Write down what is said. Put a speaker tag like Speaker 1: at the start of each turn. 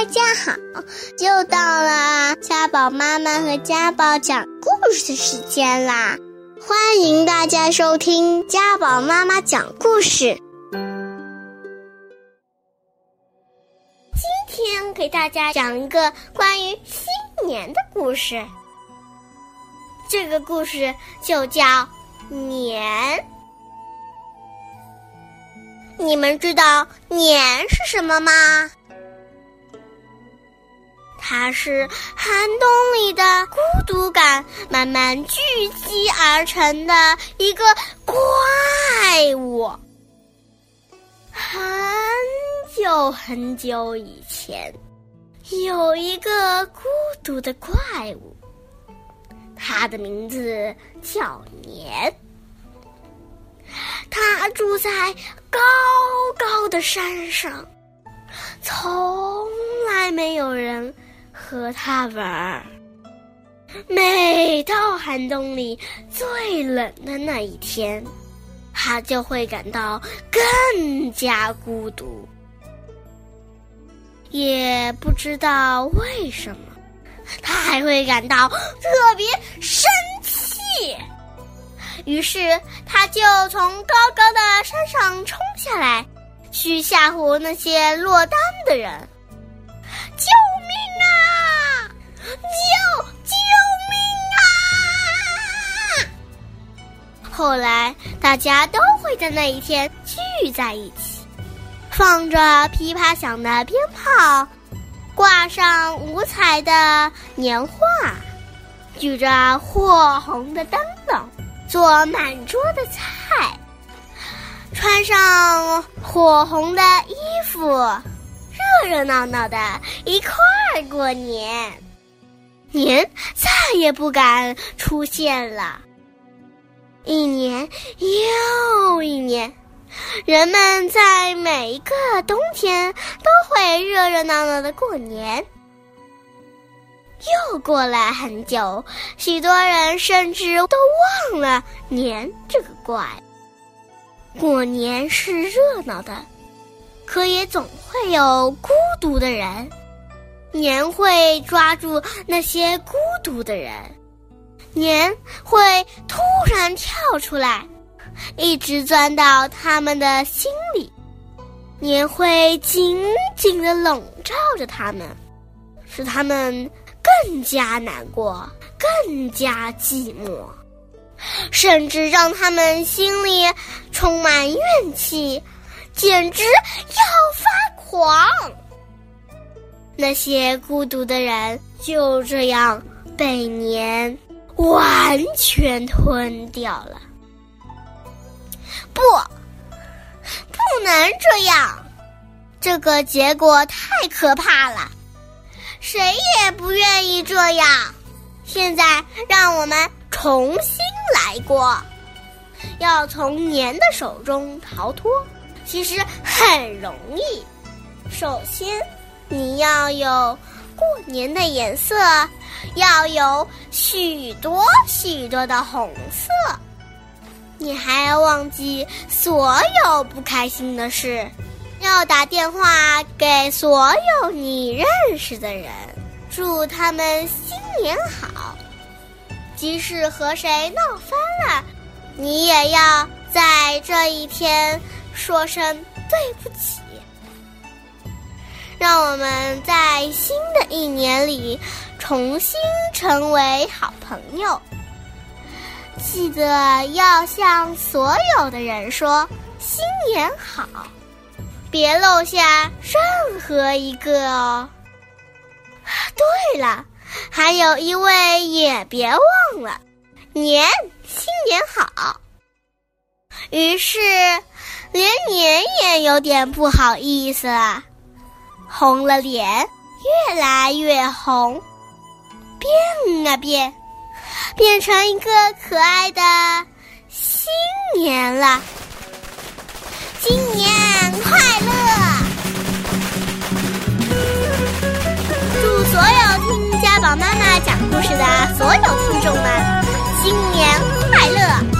Speaker 1: 大家好，又到了家宝妈妈和家宝讲故事时间啦！欢迎大家收听家宝妈妈讲故事。今天给大家讲一个关于新年的故事，这个故事就叫年。你们知道年是什么吗？它是寒冬里的孤独感慢慢聚集而成的一个怪物。很久很久以前，有一个孤独的怪物，它的名字叫年。它住在高高的山上，从来没有人和它玩儿。每到寒冬里最冷的那一天，它就会感到更加孤独。也不知道为什么，它还会感到特别生气。于是，他就从高高的山上冲下来，去吓唬那些落单的人。后来，大家都会在那一天聚在一起，放着噼啪响的鞭炮，挂上五彩的年画，举着火红的灯笼。做满桌的菜，穿上火红的衣服，热热闹闹的一块儿过年。年再也不敢出现了。一年又一年，人们在每一个冬天都会热热闹闹的过年。又过了很久，许多人甚至都忘了年这个怪。过年是热闹的，可也总会有孤独的人。年会抓住那些孤独的人，年会突然跳出来，一直钻到他们的心里。年会紧紧的笼罩着他们，使他们。更加难过，更加寂寞，甚至让他们心里充满怨气，简直要发狂。那些孤独的人就这样被年完全吞掉了。不，不能这样，这个结果太可怕了。谁也不愿意这样。现在让我们重新来过。要从年的手中逃脱，其实很容易。首先，你要有过年的颜色，要有许多许多的红色。你还要忘记所有不开心的事。要打电话给所有你认识的人，祝他们新年好。即使和谁闹翻了，你也要在这一天说声对不起。让我们在新的一年里重新成为好朋友。记得要向所有的人说新年好。别漏下任何一个哦。对了，还有一位也别忘了，年新年好。于是，连年也有点不好意思了，红了脸，越来越红，变啊变，变成一个可爱的新年了。新年快乐！祝所有听家宝妈妈讲故事的所有听众们新年快乐！